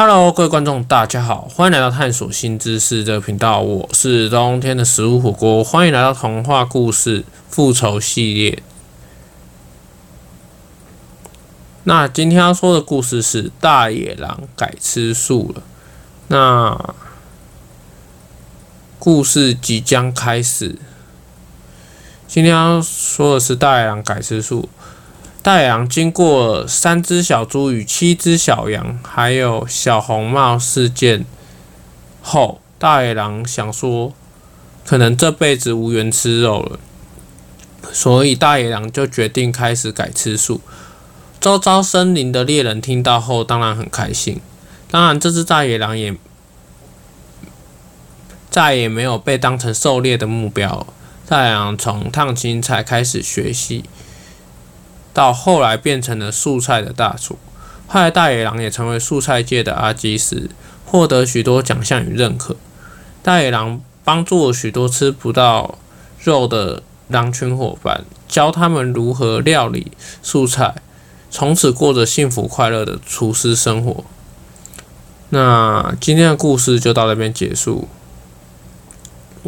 Hello，各位观众，大家好，欢迎来到探索新知识这个频道。我是冬天的食物火锅，欢迎来到童话故事复仇系列。那今天要说的故事是大野狼改吃素了。那故事即将开始。今天要说的是大野狼改吃素。大野狼经过三只小猪与七只小羊，还有小红帽事件后，大野狼想说，可能这辈子无缘吃肉了，所以大野狼就决定开始改吃素。周遭森林的猎人听到后，当然很开心。当然，这只大野狼也再也没有被当成狩猎的目标。大野狼从烫青菜开始学习。到后来变成了素菜的大厨，后来大野狼也成为素菜界的阿基师，获得许多奖项与认可。大野狼帮助了许多吃不到肉的狼群伙伴，教他们如何料理素菜，从此过着幸福快乐的厨师生活。那今天的故事就到这边结束。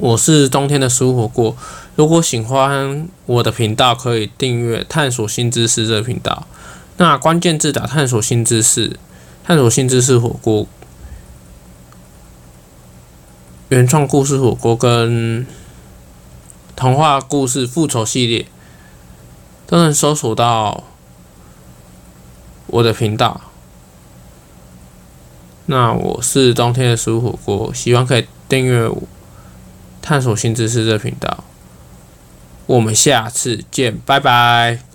我是冬天的食物火锅。如果喜欢我的频道，可以订阅“探索新知识”这个频道。那关键字打“探索新知识”，“探索新知识火锅”，原创故事火锅跟童话故事复仇系列，都能搜索到我的频道。那我是冬天的食物火锅，希望可以订阅我。探索新知识这频道，我们下次见，拜拜。